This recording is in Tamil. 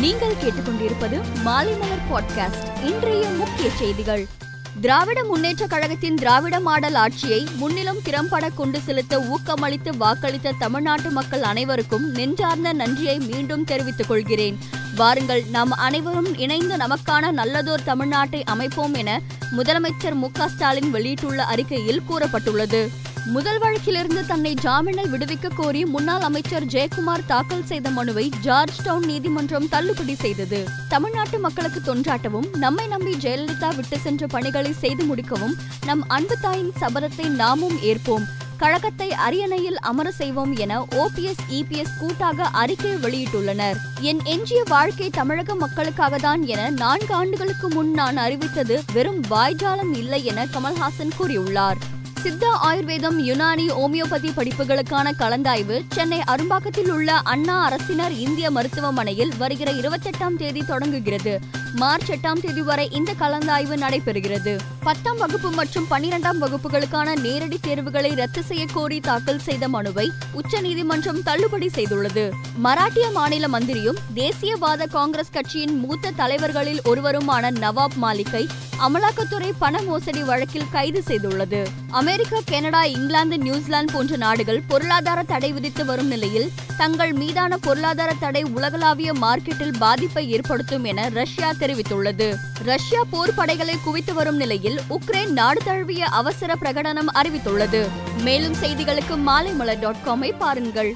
நீங்கள் கேட்டுக்கொண்டிருப்பது மாலைமலர் பாட்காஸ்ட் இன்றைய முக்கிய செய்திகள். திராவிட முன்னேற்ற கழகத்தின் திராவிட மாடல் ஆட்சியை முன்னிலும் திறம்பட கொண்டு செலுத்த ஊக்கமளித்து வாக்களித்த தமிழ்நாட்டு மக்கள் அனைவருக்கும் நெஞ்சார்ந்த நன்றியை மீண்டும் தெரிவித்துக் கொள்கிறேன். வாருங்கள் நாம் அனைவரும் இணைந்து நமக்கான நல்லதோர் தமிழ்நாட்டை அமைப்போம் என முதலமைச்சர் மு ஸ்டாலின் வெளியிட்டுள்ள அறிக்கையில் கூறப்பட்டுள்ளது. முதல் வழக்கிலிருந்து தன்னை ஜாமீனில் விடுவிக்க கோரி முன்னாள் அமைச்சர் ஜெயக்குமார் தாக்கல் செய்த மனுவை ஜார்ஜ் டவுன் நீதிமன்றம் தள்ளுபடி செய்தது. தமிழ்நாட்டு மக்களுக்கு தொன்றாட்டவும் நம்மை நம்பி ஜெயலலிதா விட்டு சென்ற பணிகளை செய்து முடிக்கவும் நம் அன்பு தாயின் சபதத்தை நாமும் ஏற்போம். கழகத்தை அரியணையில் அமர செய்வோம் என ஓபிஎஸ் இபிஎஸ் கூட்டாக அறிக்கை வெளியிட்டுள்ளனர். என் எஞ்சிய வாழ்க்கை தமிழக மக்களுக்காக தான் என நான்கு ஆண்டுகளுக்கு முன் நான் அறிவித்தது வெறும் வாய்ஜாலம் இல்லை என கமல்ஹாசன் கூறியுள்ளார். சித்தா ஆயுர்வேதம் யுனானி ஓமியோபதி படிப்புகளுக்கான கலந்தாய்வு சென்னை அரும்பாக்கத்தில் உள்ள அண்ணா அரசினர் இந்திய மருத்துவமனையில் வருகிற இருபத்தெட்டாம் தேதி தொடங்குகிறது. மார்ச் எட்டாம் தேதி வரை இந்த கலந்தாய்வு நடைபெறுகிறது. பத்தாம் வகுப்பு மற்றும் பன்னிரெண்டாம் வகுப்புகளுக்கான நேரடி தேர்வுகளை ரத்து செய்ய கோரி தாக்கல் செய்த மனுவை உச்சநீதிமன்றம் தள்ளுபடி செய்துள்ளது. மராட்டிய மாநில மந்திரியும் தேசியவாத காங்கிரஸ் கட்சியின் மூத்த தலைவர்களில் ஒருவருமான நவாப் மாலிக்கை அமலாக்கத்துறை பண மோசடி வழக்கில் கைது செய்துள்ளது. அமெரிக்கா கனடா இங்கிலாந்து நியூசிலாந்து போன்ற நாடுகள் பொருளாதார தடை விதித்து வரும் நிலையில் தங்கள் மீதான பொருளாதார தடை உலகளாவிய மார்க்கெட்டில் பாதிப்பை ஏற்படுத்தும் என ரஷ்யா தெரிவித்துள்ளது. ரஷ்யா போர் படைகளை குவித்து வரும் நிலையில் உக்ரைன் நாடு தழுவிய அவசர பிரகடனம் அறிவித்துள்ளது. மேலும் செய்திகளுக்கு மாலைமலர் டாட் காமை பாருங்கள்.